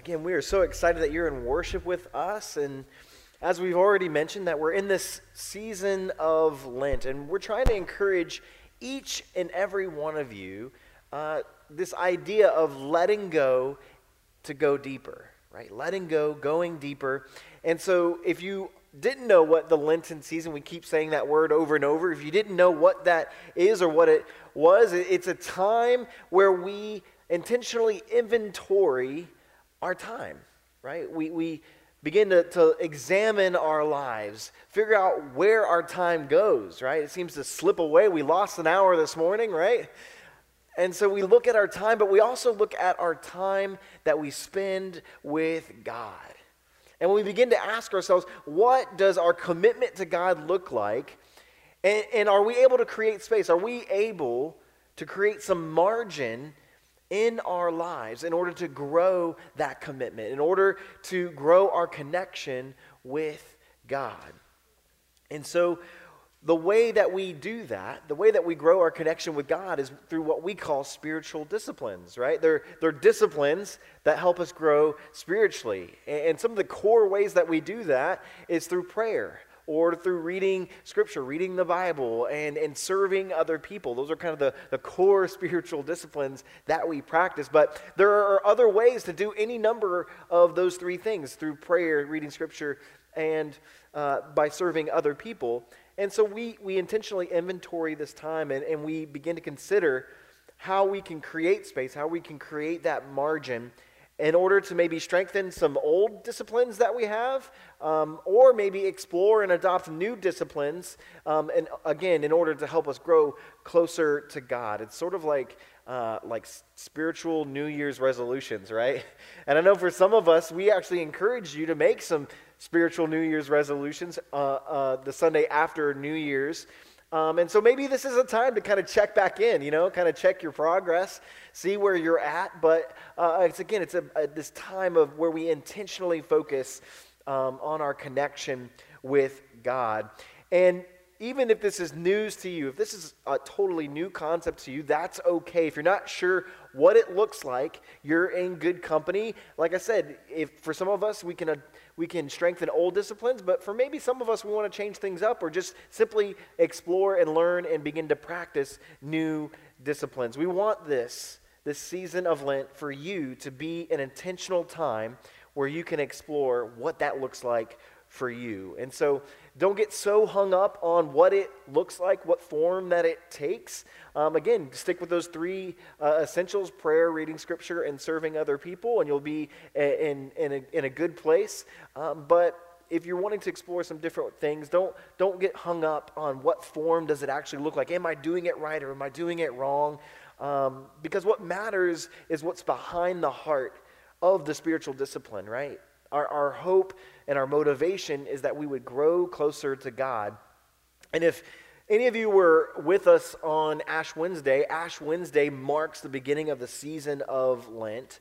again, we are so excited that you're in worship with us. And as we've already mentioned, that we're in this season of Lent, and we're trying to encourage each and every one of you uh, this idea of letting go to go deeper, right? Letting go, going deeper. And so if you didn't know what the Lenten season, we keep saying that word over and over. If you didn't know what that is or what it was, it's a time where we intentionally inventory our time, right? We, we begin to, to examine our lives, figure out where our time goes, right? It seems to slip away. We lost an hour this morning, right? And so we look at our time, but we also look at our time that we spend with God. And when we begin to ask ourselves, what does our commitment to God look like? And, and are we able to create space? Are we able to create some margin in our lives in order to grow that commitment, in order to grow our connection with God. And so, the way that we do that, the way that we grow our connection with God is through what we call spiritual disciplines, right? They're, they're disciplines that help us grow spiritually. And some of the core ways that we do that is through prayer or through reading scripture, reading the Bible, and, and serving other people. Those are kind of the, the core spiritual disciplines that we practice. But there are other ways to do any number of those three things through prayer, reading scripture, and uh, by serving other people. And so we, we intentionally inventory this time and, and we begin to consider how we can create space, how we can create that margin in order to maybe strengthen some old disciplines that we have, um, or maybe explore and adopt new disciplines, um, and again, in order to help us grow closer to God. It's sort of like uh, like spiritual New Year's resolutions, right? And I know for some of us, we actually encourage you to make some spiritual New Year's resolutions uh, uh, the Sunday after New Year's. Um, and so maybe this is a time to kind of check back in, you know, kind of check your progress, see where you're at. But uh, it's again, it's a, a, this time of where we intentionally focus um, on our connection with God. And even if this is news to you, if this is a totally new concept to you, that's okay. If you're not sure what it looks like, you're in good company. Like I said, if for some of us we can uh, we can strengthen old disciplines, but for maybe some of us we want to change things up or just simply explore and learn and begin to practice new disciplines. We want this this season of Lent for you to be an intentional time where you can explore what that looks like for you. And so don't get so hung up on what it looks like, what form that it takes. Um, again, stick with those three uh, essentials prayer, reading scripture, and serving other people, and you'll be in, in, a, in a good place. Um, but if you're wanting to explore some different things, don't, don't get hung up on what form does it actually look like. Am I doing it right or am I doing it wrong? Um, because what matters is what's behind the heart of the spiritual discipline, right? Our, our hope and our motivation is that we would grow closer to God. And if any of you were with us on Ash Wednesday, Ash Wednesday marks the beginning of the season of Lent.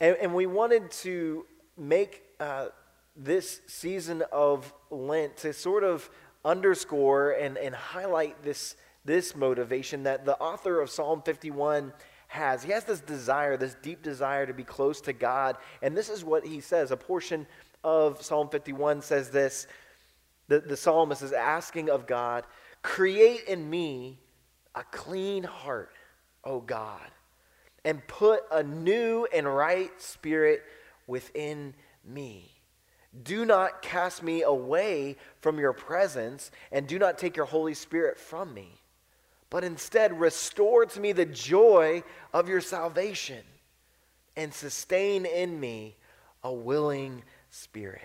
And, and we wanted to make uh, this season of Lent to sort of underscore and, and highlight this, this motivation that the author of Psalm 51 has. He has this desire, this deep desire to be close to God. And this is what he says. A portion of Psalm 51 says this the, the psalmist is asking of God, Create in me a clean heart, O God, and put a new and right spirit within me. Do not cast me away from your presence, and do not take your Holy Spirit from me, but instead restore to me the joy of your salvation and sustain in me a willing spirit.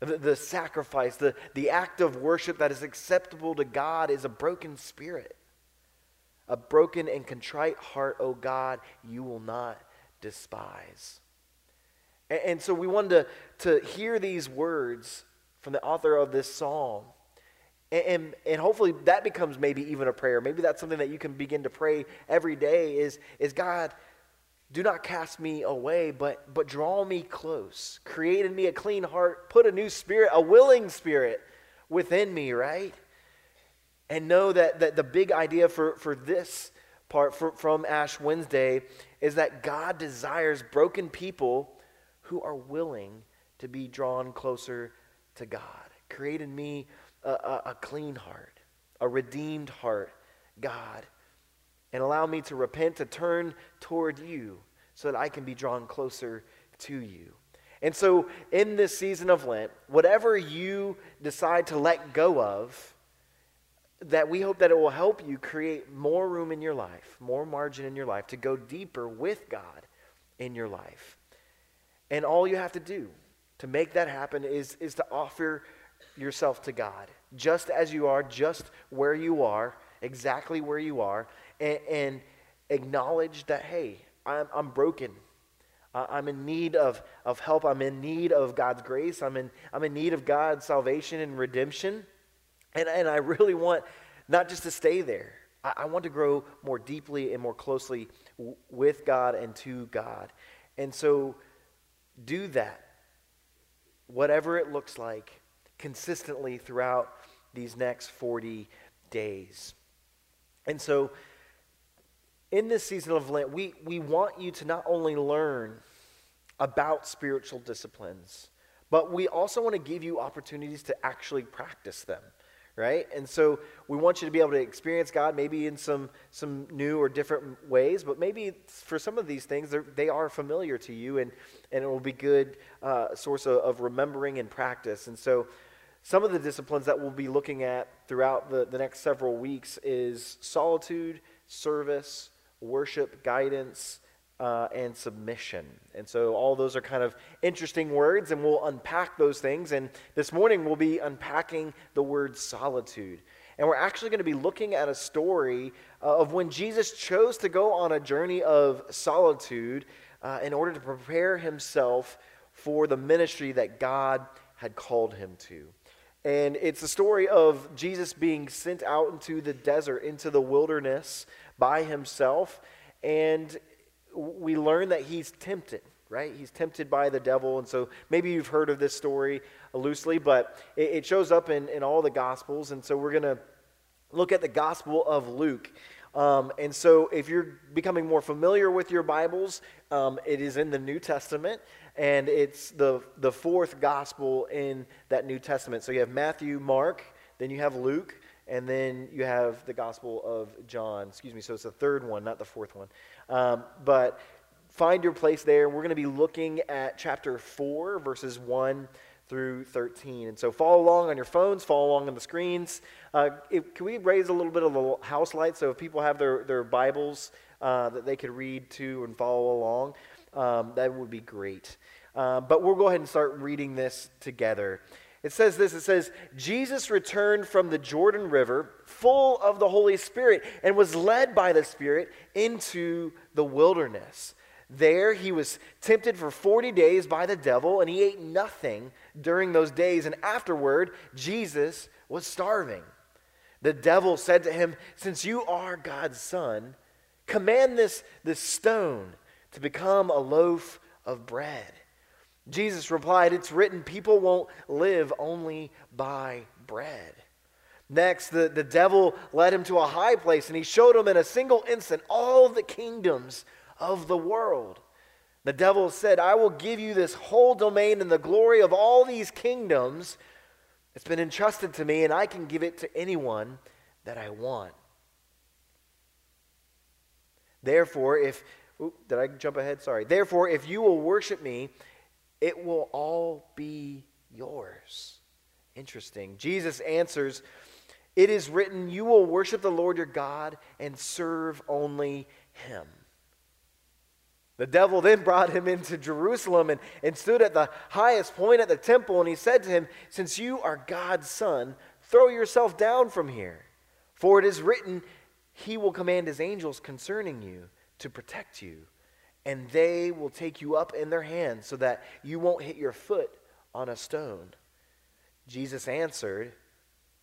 The, the sacrifice, the, the act of worship that is acceptable to God is a broken spirit. A broken and contrite heart, O oh God, you will not despise. And, and so we wanted to, to hear these words from the author of this psalm. And, and, and, hopefully that becomes maybe even a prayer. Maybe that's something that you can begin to pray every day is, is God, do not cast me away, but, but draw me close. Create in me a clean heart. Put a new spirit, a willing spirit within me, right? And know that, that the big idea for, for this part from Ash Wednesday is that God desires broken people who are willing to be drawn closer to God. Create in me a, a, a clean heart, a redeemed heart, God, and allow me to repent, to turn toward you so that I can be drawn closer to you. And so, in this season of Lent, whatever you decide to let go of, that we hope that it will help you create more room in your life, more margin in your life to go deeper with God in your life. And all you have to do to make that happen is, is to offer yourself to God, just as you are, just where you are, exactly where you are, and, and acknowledge that, hey, I'm, I'm broken. I'm in need of, of help. I'm in need of God's grace. I'm in, I'm in need of God's salvation and redemption. And, and I really want not just to stay there, I, I want to grow more deeply and more closely w- with God and to God. And so do that, whatever it looks like, consistently throughout these next 40 days. And so, in this season of Lent, we, we want you to not only learn about spiritual disciplines, but we also want to give you opportunities to actually practice them right? And so we want you to be able to experience God maybe in some, some new or different ways, but maybe for some of these things, they are familiar to you and, and it will be good uh, source of, of, remembering and practice. And so some of the disciplines that we'll be looking at throughout the, the next several weeks is solitude, service, worship, guidance, uh, and submission. And so all those are kind of interesting words, and we'll unpack those things. And this morning we'll be unpacking the word solitude. And we're actually going to be looking at a story uh, of when Jesus chose to go on a journey of solitude uh, in order to prepare himself for the ministry that God had called him to. And it's a story of Jesus being sent out into the desert, into the wilderness by himself. And we learn that he's tempted, right? He's tempted by the devil. And so maybe you've heard of this story loosely, but it, it shows up in, in all the Gospels. And so we're going to look at the Gospel of Luke. Um, and so, if you're becoming more familiar with your Bibles, um, it is in the New Testament, and it's the, the fourth gospel in that New Testament. So, you have Matthew, Mark, then you have Luke, and then you have the Gospel of John. Excuse me, so it's the third one, not the fourth one. Um, but find your place there. We're going to be looking at chapter 4, verses 1 through 13. And so follow along on your phones, follow along on the screens. Uh, if, can we raise a little bit of the house light so if people have their, their Bibles uh, that they could read to and follow along? Um, that would be great. Uh, but we'll go ahead and start reading this together. It says this it says, Jesus returned from the Jordan River full of the Holy Spirit and was led by the Spirit into the wilderness. There he was tempted for 40 days by the devil, and he ate nothing during those days. And afterward, Jesus was starving. The devil said to him, Since you are God's son, command this, this stone to become a loaf of bread. Jesus replied, It's written, people won't live only by bread. Next, the, the devil led him to a high place, and he showed him in a single instant all the kingdoms of the world. The devil said, I will give you this whole domain and the glory of all these kingdoms. It's been entrusted to me, and I can give it to anyone that I want. Therefore, if, did I jump ahead? Sorry. Therefore, if you will worship me, it will all be yours. Interesting. Jesus answers, It is written, You will worship the Lord your God and serve only him. The devil then brought him into Jerusalem and, and stood at the highest point at the temple, and he said to him, Since you are God's son, throw yourself down from here. For it is written, He will command His angels concerning you to protect you and they will take you up in their hands so that you won't hit your foot on a stone. Jesus answered,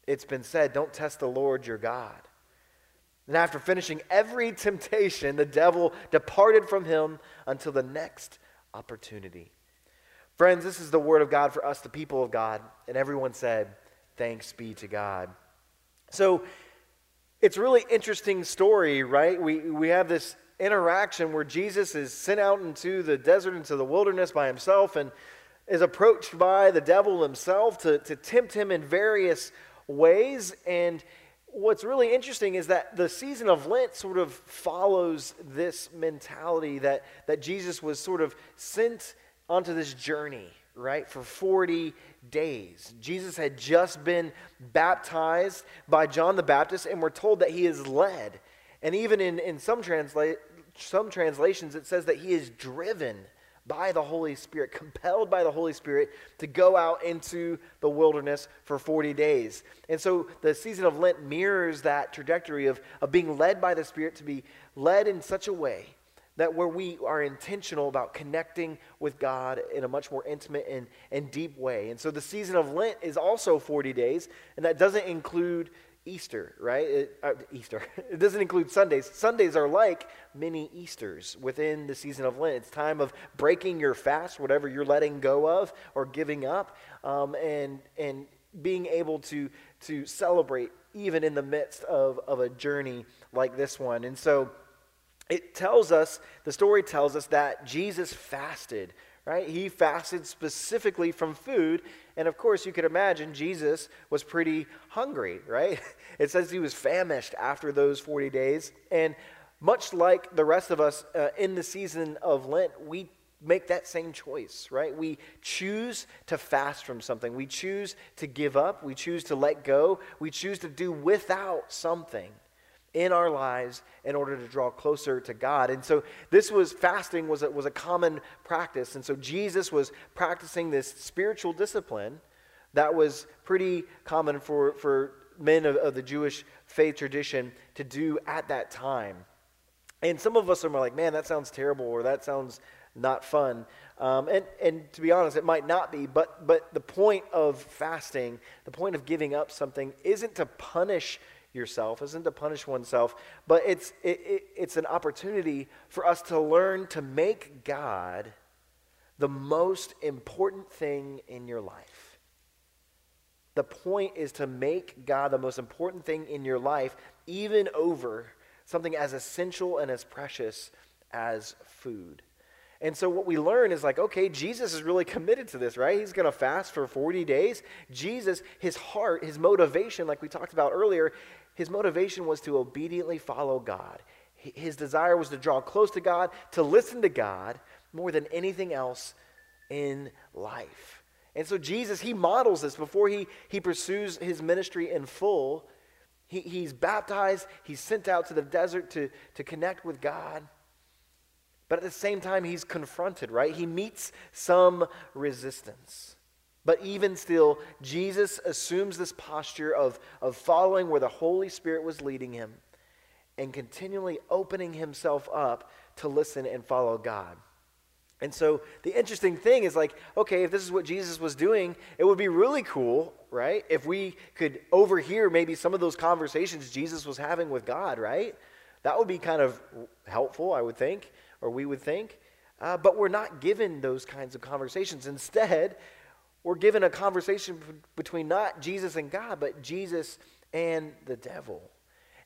It's been said, don't test the Lord your God. And after finishing every temptation, the devil departed from him until the next opportunity. Friends, this is the word of God for us, the people of God. And everyone said, Thanks be to God. So, it's really interesting story, right? We, we have this interaction where Jesus is sent out into the desert, into the wilderness by himself, and is approached by the devil himself to, to tempt him in various ways. And what's really interesting is that the season of Lent sort of follows this mentality that, that Jesus was sort of sent onto this journey, right, for 40 days. Jesus had just been baptized by John the Baptist, and we're told that he is led. And even in, in some, transla- some translations, it says that he is driven by the Holy Spirit, compelled by the Holy Spirit to go out into the wilderness for 40 days. And so the season of Lent mirrors that trajectory of, of being led by the Spirit to be led in such a way that where we are intentional about connecting with God in a much more intimate and, and deep way. And so the season of Lent is also 40 days, and that doesn't include Easter, right? It, uh, Easter. It doesn't include Sundays. Sundays are like mini Easters within the season of Lent. It's time of breaking your fast, whatever you're letting go of or giving up, um, and and being able to to celebrate even in the midst of of a journey like this one. And so, it tells us the story tells us that Jesus fasted right? He fasted specifically from food. And of course, you could imagine Jesus was pretty hungry, right? It says he was famished after those 40 days. And much like the rest of us uh, in the season of Lent, we make that same choice, right? We choose to fast from something. We choose to give up. We choose to let go. We choose to do without something in our lives in order to draw closer to God. And so this was fasting was a, was a common practice. And so Jesus was practicing this spiritual discipline that was pretty common for, for men of, of the Jewish faith tradition to do at that time. And some of us are like, man, that sounds terrible or that sounds not fun. Um, and, and to be honest, it might not be, but, but the point of fasting, the point of giving up something, isn't to punish yourself, isn't to punish oneself, but it's, it, it, it's an opportunity for us to learn to make God the most important thing in your life. The point is to make God the most important thing in your life, even over something as essential and as precious as food. And so what we learn is like, okay, Jesus is really committed to this, right? He's going to fast for 40 days. Jesus, his heart, his motivation, like we talked about earlier, his motivation was to obediently follow God. His desire was to draw close to God, to listen to God more than anything else in life. And so Jesus, he models this before he, he pursues his ministry in full. He, he's baptized, he's sent out to the desert to, to connect with God. But at the same time, he's confronted, right? He meets some resistance. But even still, Jesus assumes this posture of, of following where the Holy Spirit was leading him and continually opening himself up to listen and follow God. And so the interesting thing is like, okay, if this is what Jesus was doing, it would be really cool, right? If we could overhear maybe some of those conversations Jesus was having with God, right? That would be kind of helpful, I would think, or we would think. Uh, but we're not given those kinds of conversations. Instead, we're given a conversation between not Jesus and God, but Jesus and the devil.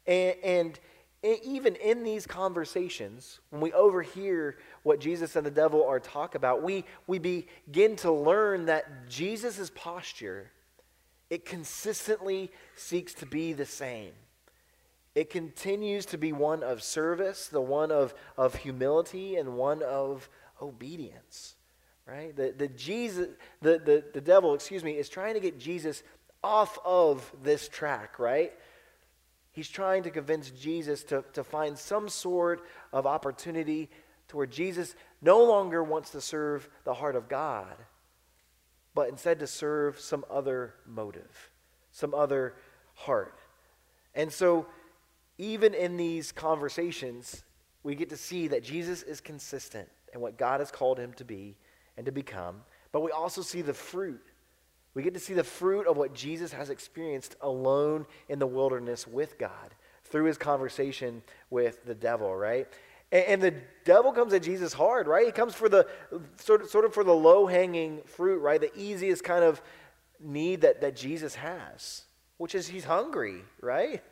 And, and even in these conversations, when we overhear what Jesus and the devil are talk about, we, we begin to learn that Jesus' posture, it consistently seeks to be the same. It continues to be one of service, the one of, of humility, and one of obedience right? The, the, Jesus, the, the, the devil, excuse me, is trying to get Jesus off of this track, right? He's trying to convince Jesus to, to find some sort of opportunity to where Jesus no longer wants to serve the heart of God, but instead to serve some other motive, some other heart. And so, even in these conversations, we get to see that Jesus is consistent in what God has called him to be and to become, but we also see the fruit. We get to see the fruit of what Jesus has experienced alone in the wilderness with God through his conversation with the devil, right? And, the devil comes at Jesus hard, right? He comes for the sort of, sort of for the low hanging fruit, right? The easiest kind of need that, that Jesus has, which is he's hungry, right?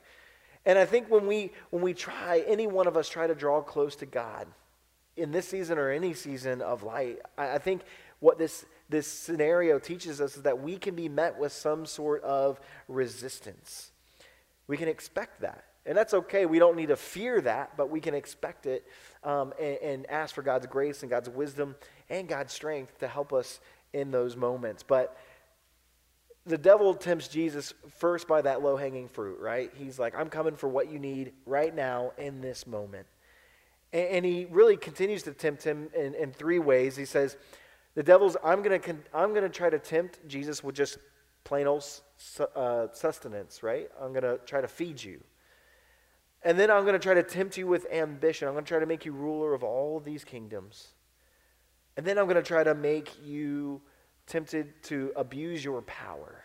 And I think when we when we try, any one of us try to draw close to God in this season or any season of light, I, I think what this this scenario teaches us is that we can be met with some sort of resistance. We can expect that. And that's okay. We don't need to fear that, but we can expect it um, and, and ask for God's grace and God's wisdom and God's strength to help us in those moments. But the devil tempts Jesus first by that low hanging fruit, right? He's like, I'm coming for what you need right now in this moment. And, and he really continues to tempt him in, in three ways. He says, The devil's, I'm going to I'm going to try to tempt Jesus with just plain old uh, sustenance, right? I'm going to try to feed you. And then I'm going to try to tempt you with ambition. I'm going to try to make you ruler of all these kingdoms. And then I'm going to try to make you tempted to abuse your power,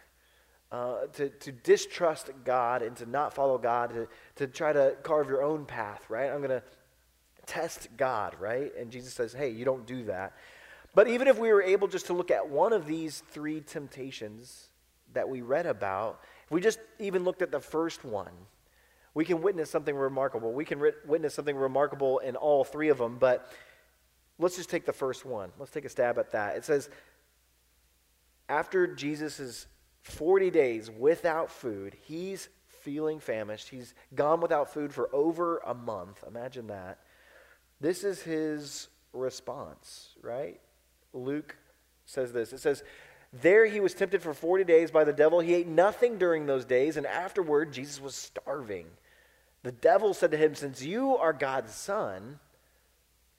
uh, to, to distrust God and to not follow God, to, to try to carve your own path, right? I'm going to test God, right? And Jesus says, hey, you don't do that. But even if we were able just to look at one of these three temptations that we read about, if we just even looked at the first one, we can witness something remarkable. We can witness something remarkable in all three of them, but let's just take the first one. Let's take a stab at that. It says, after Jesus' 40 days without food, he's feeling famished. He's gone without food for over a month. Imagine that. This is his response, right? Luke says this. It says, There he was tempted for 40 days by the devil. He ate nothing during those days, and afterward, Jesus was starving. The devil said to him, Since you are God's son,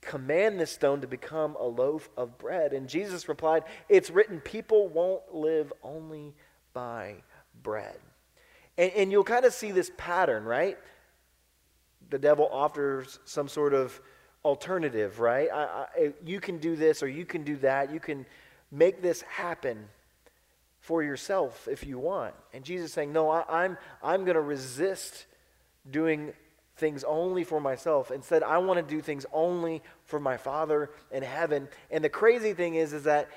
Command this stone to become a loaf of bread. And Jesus replied, It's written, people won't live only by bread. And, and you'll kind of see this pattern, right? The devil offers some sort of alternative, right? I, I, you can do this or you can do that. You can make this happen for yourself if you want. And Jesus saying, No, I, I'm, I'm going to resist doing things only for myself. Instead, I want to do things only for my Father in heaven. And the crazy thing is, is that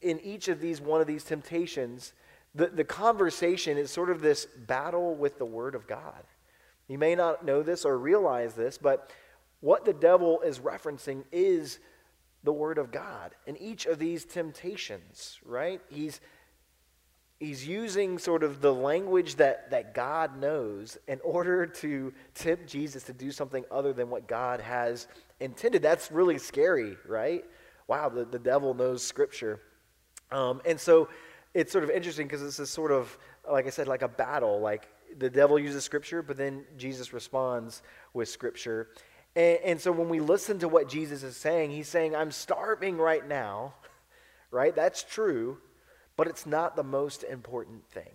in each of these, one of these temptations, the, the conversation is sort of this battle with the Word of God. You may not know this or realize this, but what the devil is referencing is the Word of God. In each of these temptations, right? He's he's using sort of the language that, that God knows in order to tempt Jesus to do something other than what God has intended. That's really scary, right? Wow, the, the devil knows Scripture. Um, and so it's sort of interesting because it's a sort of, like I said, like a battle. Like the devil uses Scripture, but then Jesus responds with Scripture. And, and so when we listen to what Jesus is saying, he's saying, I'm starving right now, right? That's true. But it's not the most important thing.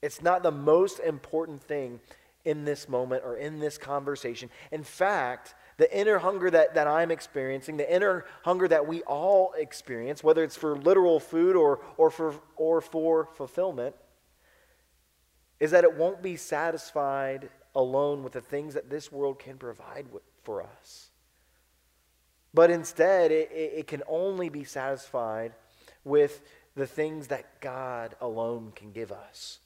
It's not the most important thing in this moment or in this conversation. In fact, the inner hunger that, that I'm experiencing, the inner hunger that we all experience, whether it's for literal food or, or, for, or for fulfillment, is that it won't be satisfied alone with the things that this world can provide for us. But instead, it, it can only be satisfied with the things that God alone can give us.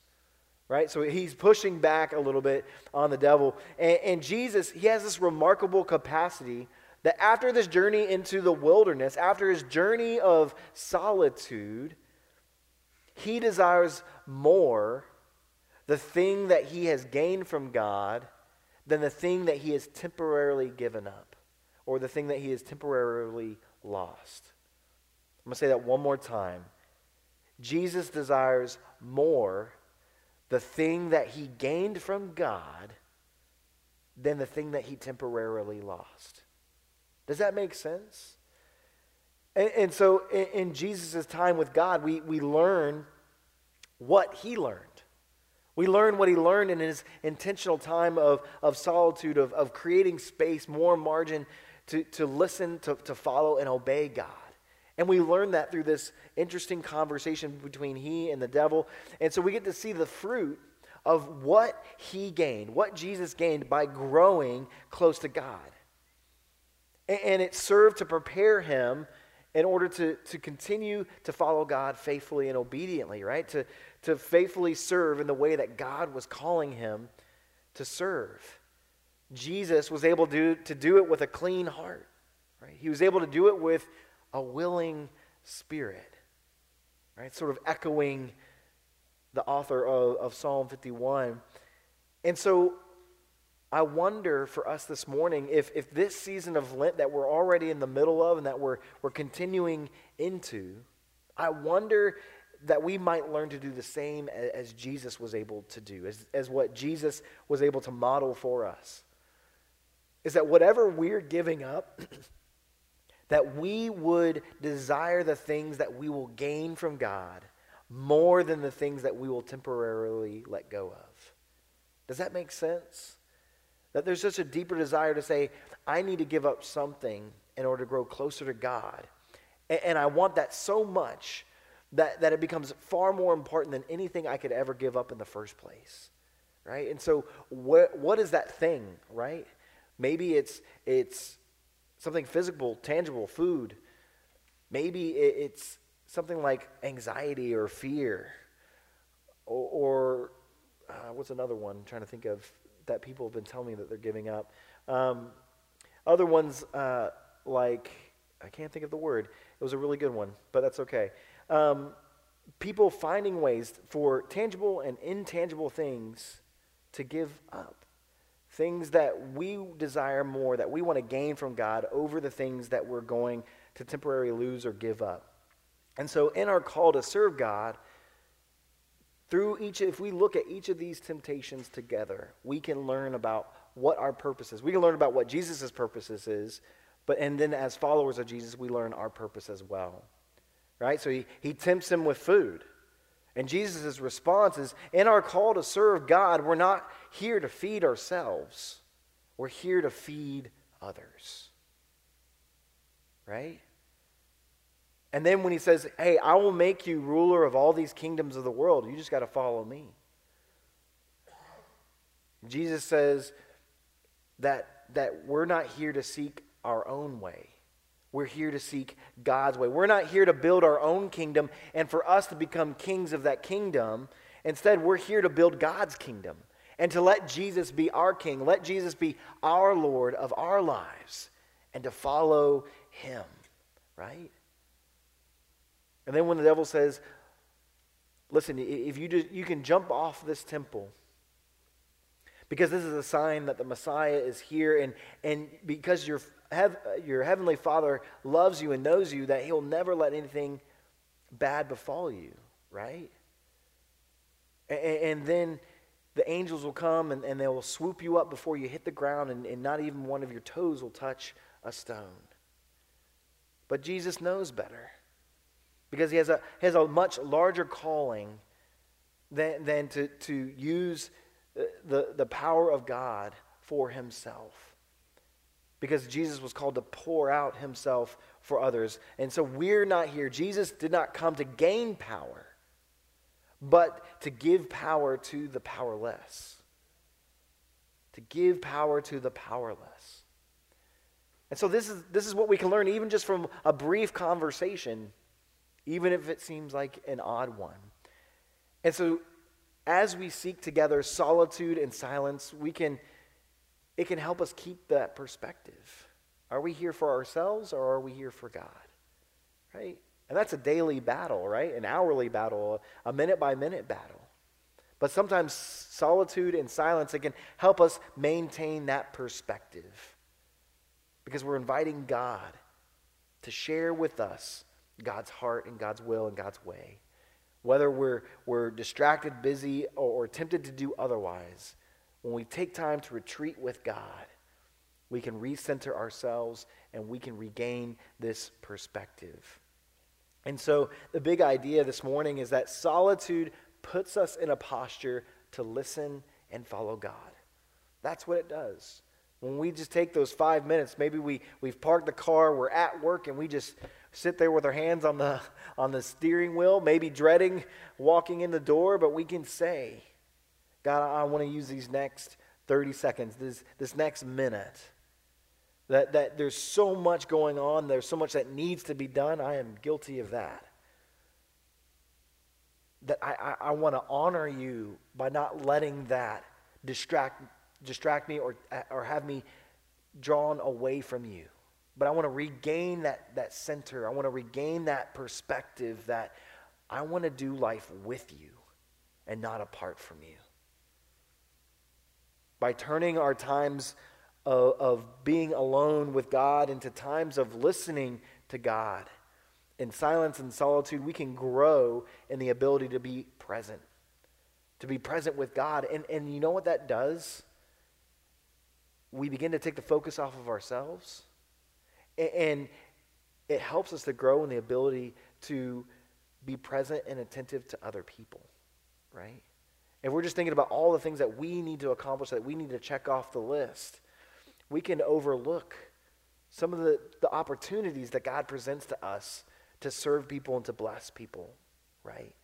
Right? So he's pushing back a little bit on the devil. And, and, Jesus, he has this remarkable capacity that after this journey into the wilderness, after his journey of solitude, he desires more the thing that he has gained from God than the thing that he has temporarily given up or the thing that he has temporarily lost. I'm going to say that one more time. Jesus desires more the thing that he gained from God than the thing that he temporarily lost. Does that make sense? And, and so in, in Jesus' time with God, we, we learn what he learned. We learn what he learned in his intentional time of, of solitude, of, of creating space, more margin to, to listen, to, to follow, and obey God. And we learn that through this interesting conversation between he and the devil. And so we get to see the fruit of what he gained, what Jesus gained by growing close to God. And it served to prepare him in order to, to continue to follow God faithfully and obediently, right? To, to faithfully serve in the way that God was calling him to serve. Jesus was able to, to do it with a clean heart. Right? He was able to do it with a willing spirit. Right? Sort of echoing the author of, of Psalm 51. And so I wonder for us this morning if, if this season of Lent that we're already in the middle of and that we're, we're continuing into, I wonder that we might learn to do the same as, Jesus was able to do, as, as what Jesus was able to model for us. Is that whatever we're giving up, that we would desire the things that we will gain from God more than the things that we will temporarily let go of. Does that make sense? That there's just a deeper desire to say, I need to give up something in order to grow closer to God. And, and I want that so much that, that it becomes far more important than anything I could ever give up in the first place. Right? And so, what, what is that thing, right? Maybe it's, it's something physical, tangible, food. Maybe it's something like anxiety or fear. Or, or uh, what's another one? I'm trying to think of that people have been telling me that they're giving up. Um, other ones, uh, like, I can't think of the word. It was a really good one, but that's okay. Um, people finding ways for tangible and intangible things to give up. Things that we desire more, that we want to gain from God over the things that we're going to temporarily lose or give up. And so, in our call to serve God, through each, if we look at each of these temptations together, we can learn about what our purpose is. We can learn about what Jesus' purposes is, but and then as followers of Jesus, we learn our purpose as well. Right? So he, he tempts him with food. And Jesus' response is in our call to serve God, we're not here to feed ourselves, we're here to feed others. Right? And then when he says, Hey, I will make you ruler of all these kingdoms of the world, you just got to follow me. Jesus says that, that we're not here to seek our own way. We're here to seek God's way. We're not here to build our own kingdom and for us to become kings of that kingdom. Instead, we're here to build God's kingdom and to let Jesus be our king, let Jesus be our Lord of our lives, and to follow him, right? And then when the devil says, listen, if you, just, you can jump off this temple, because this is a sign that the Messiah is here, and, and because your, your heavenly Father loves you and knows you, that he'll never let anything bad befall you, right? And, and then the angels will come and, and they will swoop you up before you hit the ground, and, and not even one of your toes will touch a stone. But Jesus knows better because he has a, has a much larger calling than, than to, to use uh, the, the power of God for himself. Because Jesus was called to pour out himself for others. And so we're not here. Jesus did not come to gain power, but to give power to the powerless. To give power to the powerless. And so this is, this is what we can learn even just from a brief conversation even if it seems like an odd one. And so, as we seek together solitude and silence, we can, it can help us keep that perspective. Are we here for ourselves or are we here for God? Right? And that's a daily battle, right? An hourly battle, a minute by minute battle. But sometimes solitude and silence, it can help us maintain that perspective. Because we're inviting God to share with us God's heart and God's will and God's way. Whether we're, we're distracted, busy, or, or tempted to do otherwise, when we take time to retreat with God, we can recenter ourselves and we can regain this perspective. And so, the big idea this morning is that solitude puts us in a posture to listen and follow God. That's what it does. When we just take those five minutes, maybe we, we've parked the car, we're at work, and we just sit there with our hands on the, on the steering wheel, maybe dreading walking in the door, but we can say, God, I want to use these next 30 seconds, this, this next minute. That, that there's so much going on, there's so much that needs to be done. I am guilty of that. that I, I, I want to honor you by not letting that distract, distract me or, or have me drawn away from you. But I want to regain that, that center. I want to regain that perspective that I want to do life with you and not apart from you. By turning our times of, of being alone with God into times of listening to God in silence and solitude, we can grow in the ability to be present, to be present with God. And, and you know what that does? We begin to take the focus off of ourselves, and, and it helps us to grow in the ability to be present and attentive to other people, right? If we're just thinking about all the things that we need to accomplish, that we need to check off the list, we can overlook some of the, the opportunities that God presents to us to serve people and to bless people, right?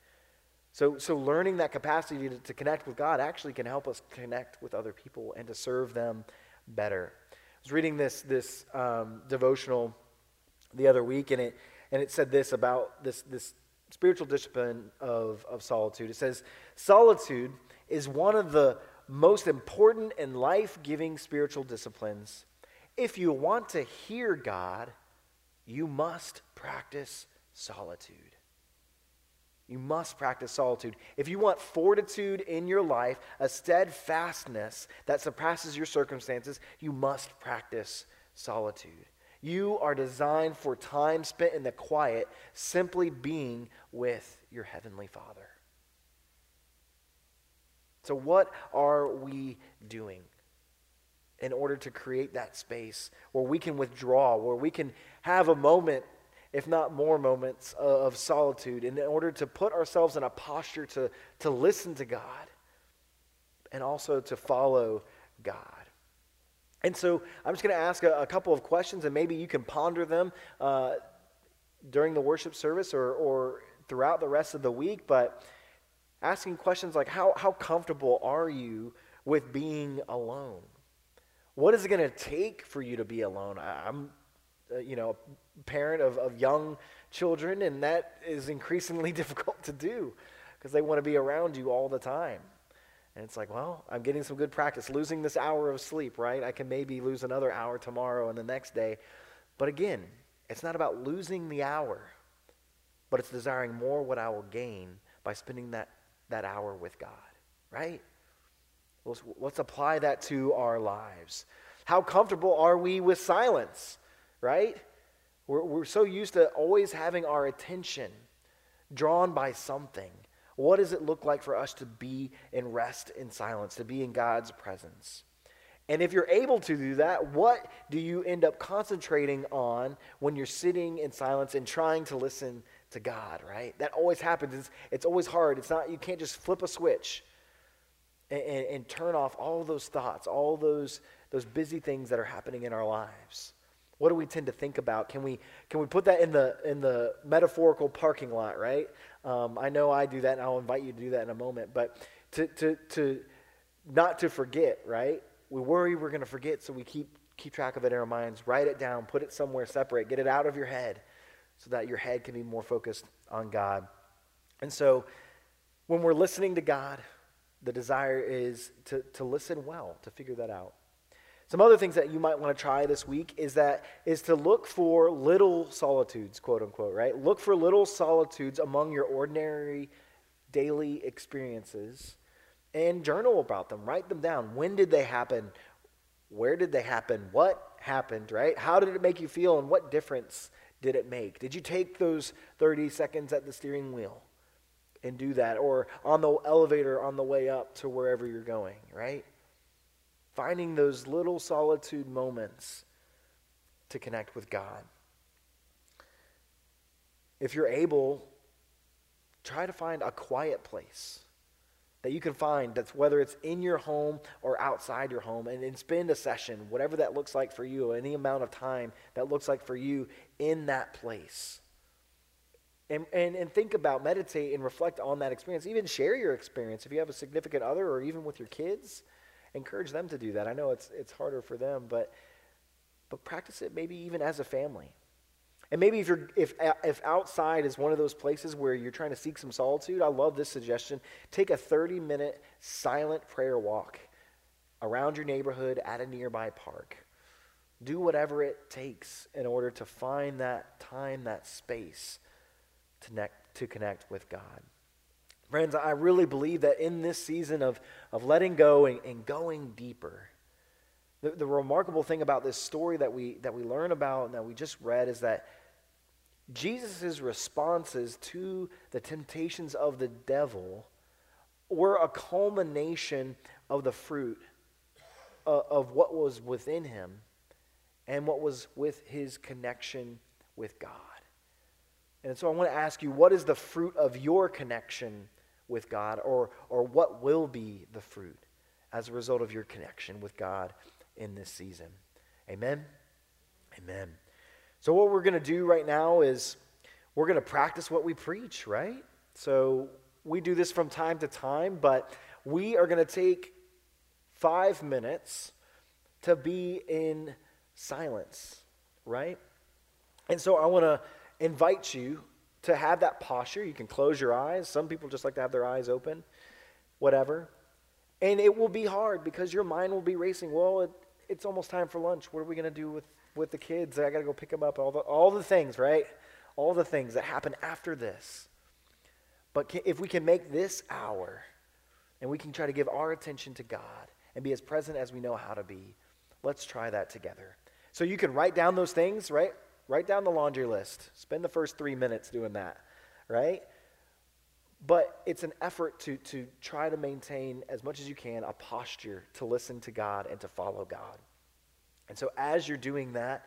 So, so learning that capacity to, to connect with God actually can help us connect with other people and to serve them better. I was reading this, this um, devotional the other week, and it, and it said this about this, this spiritual discipline of, of solitude. It says, Solitude is one of the most important and life giving spiritual disciplines. If you want to hear God, you must practice solitude. You must practice solitude. If you want fortitude in your life, a steadfastness that surpasses your circumstances, you must practice solitude. You are designed for time spent in the quiet, simply being with your Heavenly Father. So, what are we doing? in order to create that space where we can withdraw, where we can have a moment, if not more moments, of solitude, in order to put ourselves in a posture to, to listen to God and also to follow God. And so I'm just going to ask a, a, couple of questions, and maybe you can ponder them uh, during the worship service or, or throughout the rest of the week. But asking questions like, how, how comfortable are you with being alone? What is it going to take for you to be alone? I'm, uh, you know, a parent of, of young children, and that is increasingly difficult to do because they want to be around you all the time. And it's like, well, I'm getting some good practice. Losing this hour of sleep, right? I can maybe lose another hour tomorrow and the next day. But again, it's not about losing the hour, but it's desiring more what I will gain by spending that, that hour with God, right? Let's, let's apply that to our lives. How comfortable are we with silence, right? We're, we're so used to always having our attention drawn by something. What does it look like for us to be in rest in silence, to be in God's presence? And if you're able to do that, what do you end up concentrating on when you're sitting in silence and trying to listen to God, right? That always happens. It's, it's always hard. It's not, you can't just flip a switch and, and, and turn off all those thoughts, all those, those busy things that are happening in our lives. What do we tend to think about? Can we, can we put that in the, in the metaphorical parking lot, right? Um, I know I do that, and I'll invite you to do that in a moment. But to, to, to not to forget, right? We worry we're going to forget, so we keep, keep track of it in our minds. Write it down, put it somewhere separate, get it out of your head so that your head can be more focused on God. And so when we're listening to God, the desire is to, to listen well, to figure that out. Some other things that you might want to try this week is that is to look for little solitudes, quote unquote, right? Look for little solitudes among your ordinary daily experiences and journal about them. Write them down. When did they happen? Where did they happen? What happened, right? How did it make you feel and what difference did it make? Did you take those 30 seconds at the steering wheel? and do that, or on the elevator on the way up to wherever you're going, right? Finding those little solitude moments to connect with God. If you're able, try to find a quiet place that you can find that's whether it's in your home or outside your home and, and spend a session whatever that looks like for you any amount of time that looks like for you in that place and, and, and think about, meditate, and reflect on that experience. Even share your experience if you have a significant other or even with your kids. Encourage them to do that. I know it's, it's harder for them, but, but practice it maybe even as a family. And maybe if you're if if outside is one of those places where you're trying to seek some solitude, I love this suggestion. Take a 30-minute silent prayer walk around your neighborhood at a nearby park. Do whatever it takes in order to find that time, that space to connect, to connect with God. Friends, I really believe that in this season of, of letting go and, and going deeper, the, the remarkable thing about this story that we, that we learn about and that we just read is that Jesus' responses to the temptations of the devil were a culmination of the fruit of, uh, of what was within him and what was with his connection with God. And so I want to ask you, what is the fruit of your connection with God, or, or what will be the fruit as a result of your connection with God in this season? Amen? Amen. So, what we're going to do right now is we're going to practice what we preach, right? So, we do this from time to time, but we are going to take five minutes to be in silence, right? And so I want to invite you to have that posture. You can close your eyes. Some people just like to have their eyes open, whatever. And it will be hard because your mind will be racing. Well, it, it's almost time for lunch. What are we going to do with, with the kids? I got to go pick them up. All the, all the things, right? All the things that happen after this. But can, if we can make this hour and we can try to give our attention to God and be as present as we know how to be, let's try that together. So you can write down those things, right? Write down the laundry list. Spend the first three minutes doing that, right? But it's an effort to, to try to maintain, as much as you can, a posture to listen to God and to follow God. And so as you're doing that,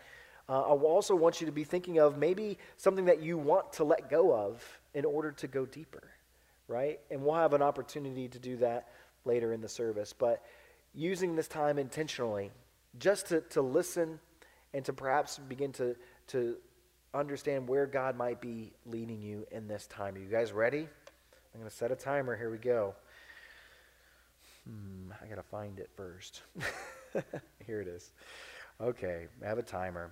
uh, I also want you to be thinking of maybe something that you want to let go of in order to go deeper, right? And we'll have an opportunity to do that later in the service. But using this time intentionally, just to, to listen and to perhaps begin to, to understand where God might be leading you in this time. Are you guys ready? I'm going to set a timer. Here we go. Hmm, I got to find it first. Here it is. Okay, I have a timer.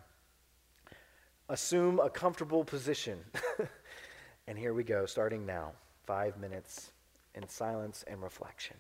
Assume a comfortable position. and here we go, starting now. Five minutes in silence and reflection.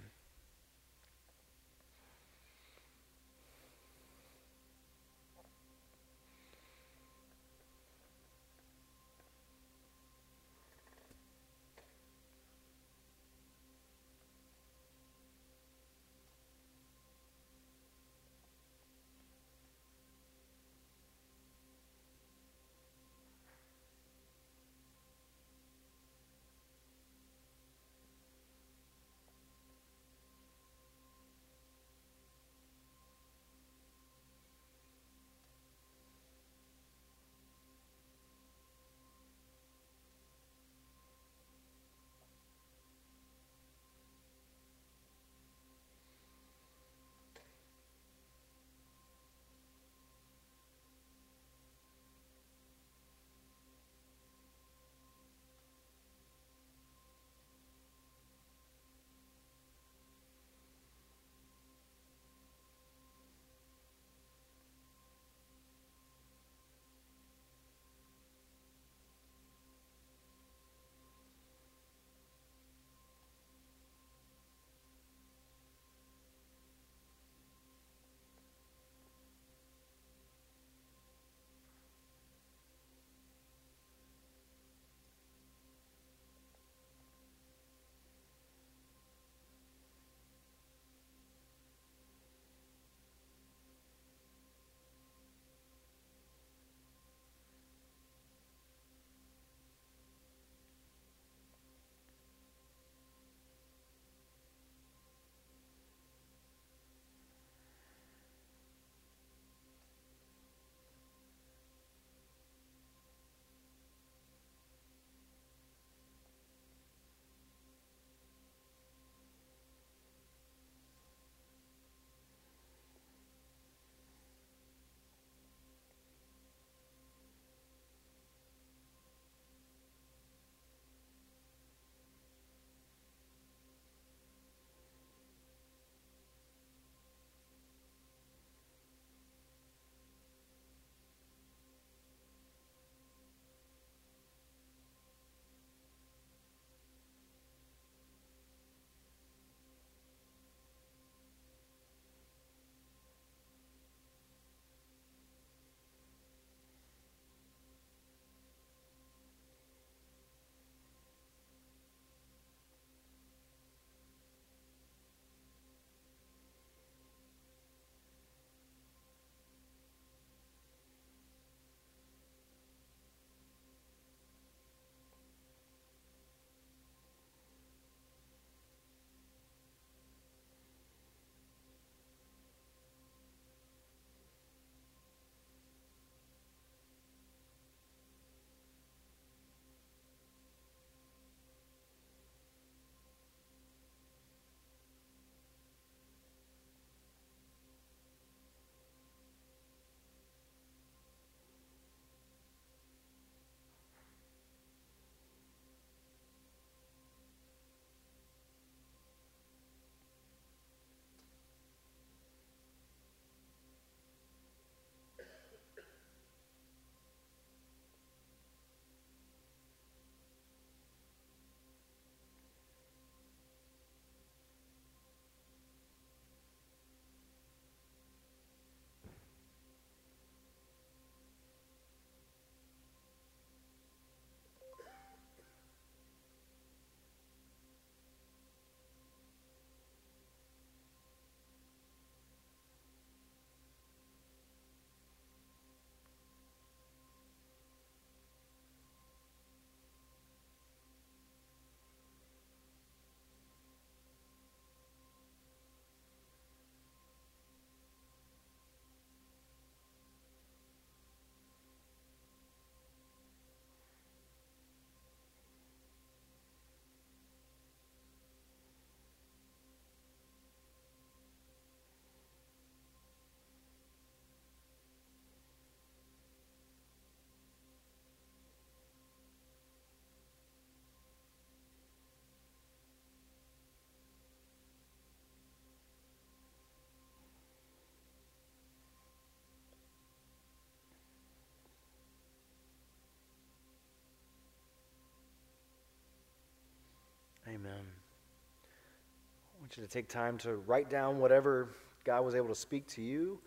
Want you to take time to write down whatever God was able to speak to you.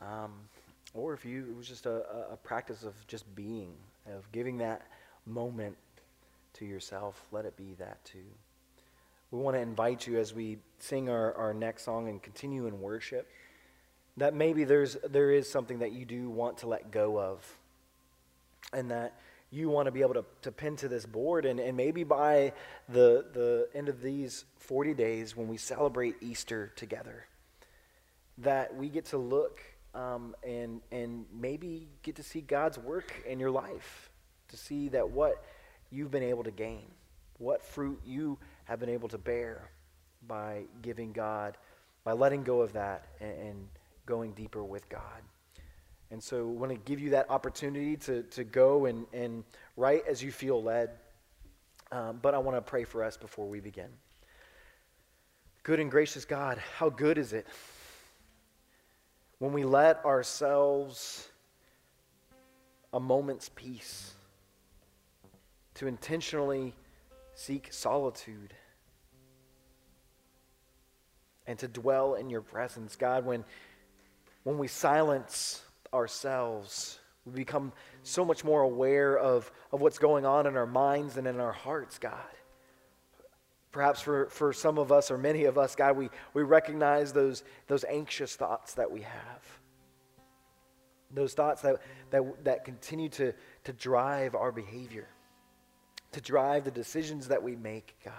Um, or if you, it was just a, a practice of just being, of giving that moment to yourself, let it be that too. We want to invite you as we sing our, our next song and continue in worship that maybe there's, there is something that you do want to let go of and that you want to be able to, to pin to this board. And, and maybe by the, the end of these 40 days, when we celebrate Easter together, that we get to look um, and, and maybe get to see God's work in your life, to see that what you've been able to gain, what fruit you have been able to bear by giving God, by letting go of that and, and going deeper with God. And so I want to give you that opportunity to, to go and, and write as you feel led. Um, but I want to pray for us before we begin. Good and gracious God, how good is it when we let ourselves a moment's peace to intentionally seek solitude and to dwell in your presence. God, when, when we silence ourselves. We become so much more aware of, of what's going on in our minds and in our hearts, God. Perhaps for, for some of us or many of us, God, we, we recognize those, those anxious thoughts that we have. Those thoughts that, that, that continue to, to drive our behavior, to drive the decisions that we make, God.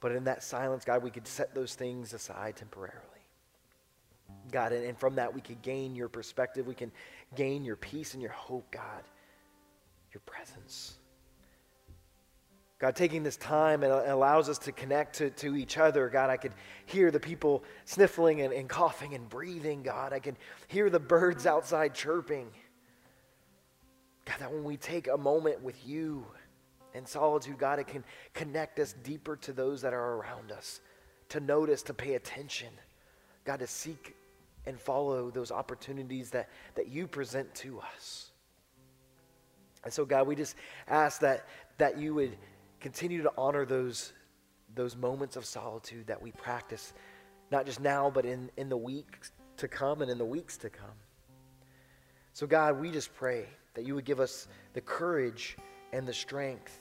But in that silence, God, we could set those things aside temporarily. God, and, and from that we can gain your perspective. We can gain your peace and your hope, God, your presence. God, taking this time, it allows us to connect to, to each other. God, I could hear the people sniffling and, and coughing and breathing. God, I can hear the birds outside chirping. God, that when we take a moment with you in solitude, God, it can connect us deeper to those that are around us, to notice, to pay attention. God, to seek and follow those opportunities that, that you present to us. And so, God, we just ask that, that you would continue to honor those, those moments of solitude that we practice, not just now, but in, in the weeks to come and in the weeks to come. So, God, we just pray that you would give us the courage and the strength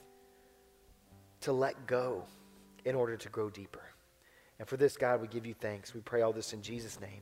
to let go in order to grow deeper. And for this, God, we give you thanks. We pray all this in Jesus' name.